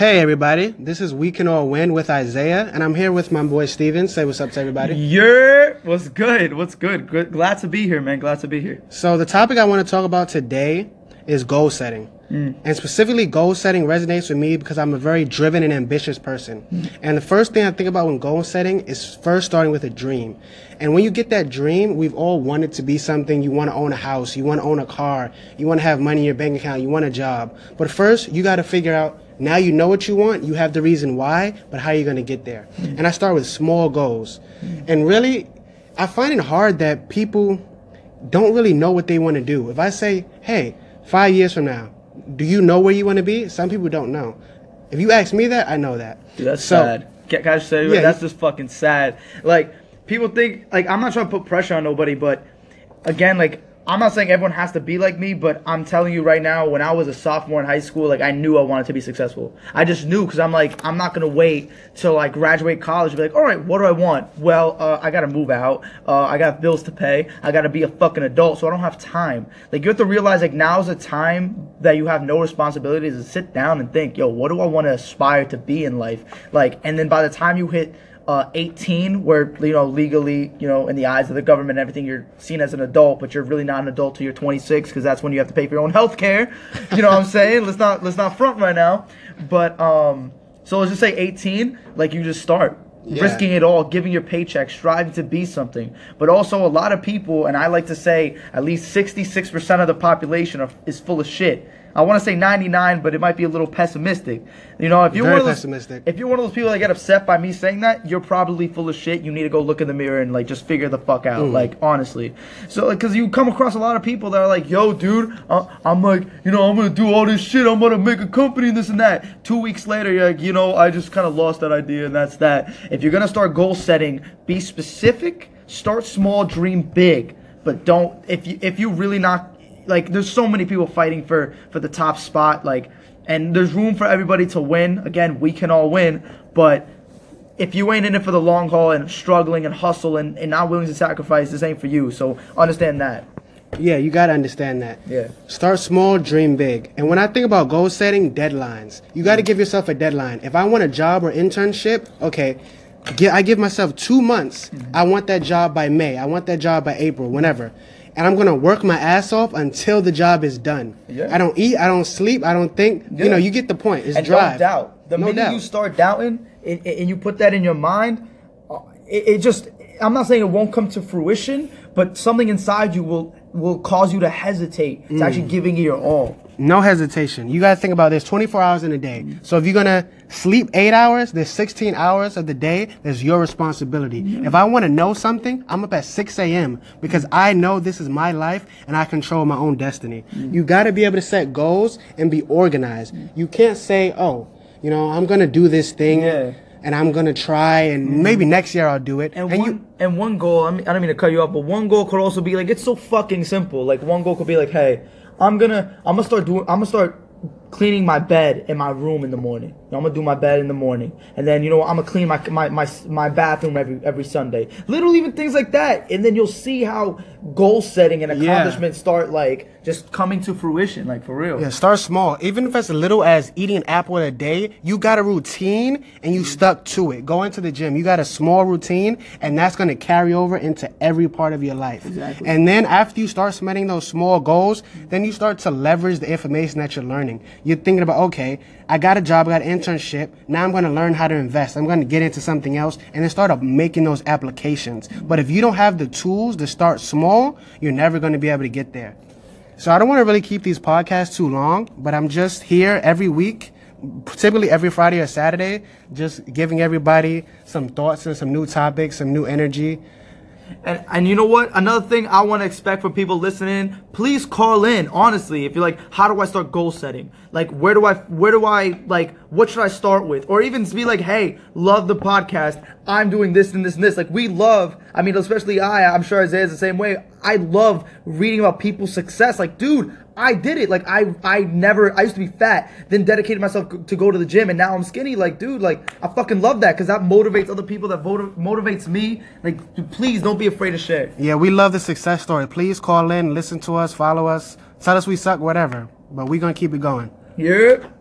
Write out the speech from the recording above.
Hey everybody, this is We Can All Win with Isaiah, and I'm here with my boy Steven. Say what's up to everybody. Yeah, what's good? What's good? good? Glad to be here, man. Glad to be here. So the topic I want to talk about today is goal setting. Mm. And specifically, goal setting resonates with me because I'm a very driven and ambitious person. Mm. And the first thing I think about when goal setting is first starting with a dream. And when you get that dream, we've all wanted to be something. You want to own a house, you want to own a car, you want to have money in your bank account, you want a job. But first, you got to figure out now you know what you want, you have the reason why, but how are you going to get there? And I start with small goals. And really, I find it hard that people don't really know what they want to do. If I say, hey, five years from now, do you know where you want to be? Some people don't know. If you ask me that, I know that. Dude, that's So- sad. Can, I just say Yeah, that's just fucking sad. Like people think like I'm not trying to put pressure on nobody, but again, like I'm not saying everyone has to be like me, but I'm telling you right now, when I was a sophomore in high school, like I knew I wanted to be successful. I just knew because I'm like I'm not gonna wait till like graduate college be like, all right, what do I want? Well, uh, I gotta move out. Uh, I got bills to pay. I gotta be a fucking adult, so I don't have time. Like you have to realize like now's the time that you have no responsibilities to sit down and think, yo, what do I want to aspire to be in life? Like, and then by the time you hit uh, 18, where you know legally, you know, in the eyes of the government, and everything, you're seen as an adult, but you're really not an adult till you're 26, because that's when you have to pay for your own health care. You know what I'm saying? Let's not let's not front right now. But um, so let's just say 18, like you just start. Yeah. Risking it all, giving your paycheck, striving to be something. But also, a lot of people, and I like to say at least 66% of the population are, is full of shit. I want to say 99, but it might be a little pessimistic. You know, if you're Very one of those, pessimistic. if you're one of those people that get upset by me saying that, you're probably full of shit. You need to go look in the mirror and like just figure the fuck out. Mm. Like honestly, so like, cause you come across a lot of people that are like, "Yo, dude, uh, I'm like, you know, I'm gonna do all this shit. I'm gonna make a company and this and that." Two weeks later, you're like, you know, I just kind of lost that idea and that's that. If you're gonna start goal setting, be specific. Start small, dream big, but don't. If you if you really not like, there's so many people fighting for for the top spot. Like and there's room for everybody to win. Again, we can all win, but if you ain't in it for the long haul and struggling and hustle and, and not willing to sacrifice, this ain't for you. So understand that. Yeah, you got to understand that. Yeah. Start small, dream big. And when I think about goal setting, deadlines. You got to give yourself a deadline. If I want a job or internship, okay, I give myself two months. Mm-hmm. I want that job by May. I want that job by April, whenever. And I'm going to work my ass off until the job is done. Yeah. I don't eat, I don't sleep, I don't think. Yeah. You know, you get the point. It's and drive. don't doubt. The No minute doubt. you start doubting and, and you put that in your mind, uh, it, it just I'm not saying it won't come to fruition, but something inside you will will cause you to hesitate to Mm. actually giving it your all. No hesitation. You got to think about this 24 hours in a day. Mm-hmm. So if you're going to sleep eight hours, there's 16 hours of the day that's your responsibility. Mm-hmm. If I want to know something, I'm up at 6 a.m. because I know this is my life and I control my own destiny. Mm-hmm. You got to be able to set goals and be organized. You can't say, oh, you know, I'm going to do this thing Yeah. and I'm going to try and maybe next year I'll do it. And, And one you, and one goal, I, mean, I don't mean to cut you off, but one goal could also be like it's so fucking simple. Like one goal could be like, hey, I'm gonna I'm gonna start doing I'm gonna start cleaning my bed in my room in the morning. You know, I'm gonna do my bed in the morning, and then you know I'm gonna clean my my my, my bathroom every every Sunday. Little even things like that, and then you'll see how goal setting and Yeah. accomplishment start like just coming to fruition, like for real. Yeah, start small. Even if it's as little as eating an apple a day, you got a routine and you mm-hmm. stuck to it. Going to the gym, you got a small routine, and that's to carry over into every part of your life. Exactly. And then after you start setting those small goals, then you start to leverage the information that you're learning. You're thinking about, okay, I got a job, I got an internship. Now I'm going to learn how to invest. I'm going to get into something else and then start up making those applications. But if you don't have the tools to start small, you're never going to be able to get there. So I don't want to really keep these podcasts too long, but I'm just here every week, typically every Friday or Saturday, just giving everybody some thoughts and some new topics, some new energy. And and you know what? Another thing I want to expect from people listening, please call in. Honestly, if you're like, how do I start goal setting? Like, where do I where do I like what should I start with? Or even be like, hey, love the podcast. I'm doing this and this and this. Like we love. I mean, especially I. I'm sure Isaiah's the same way. I love reading about people's success. Like, dude, I did it. Like I I never I used to be fat, then dedicated myself to go to the gym, and now I'm skinny. Like, dude, like I fucking love that because that motivates other people. That motivates me. Like, dude, please don't be afraid to share. Yeah, we love the success story. Please call in, listen to us, follow us, tell us we suck, whatever. But going to keep it going. Yep.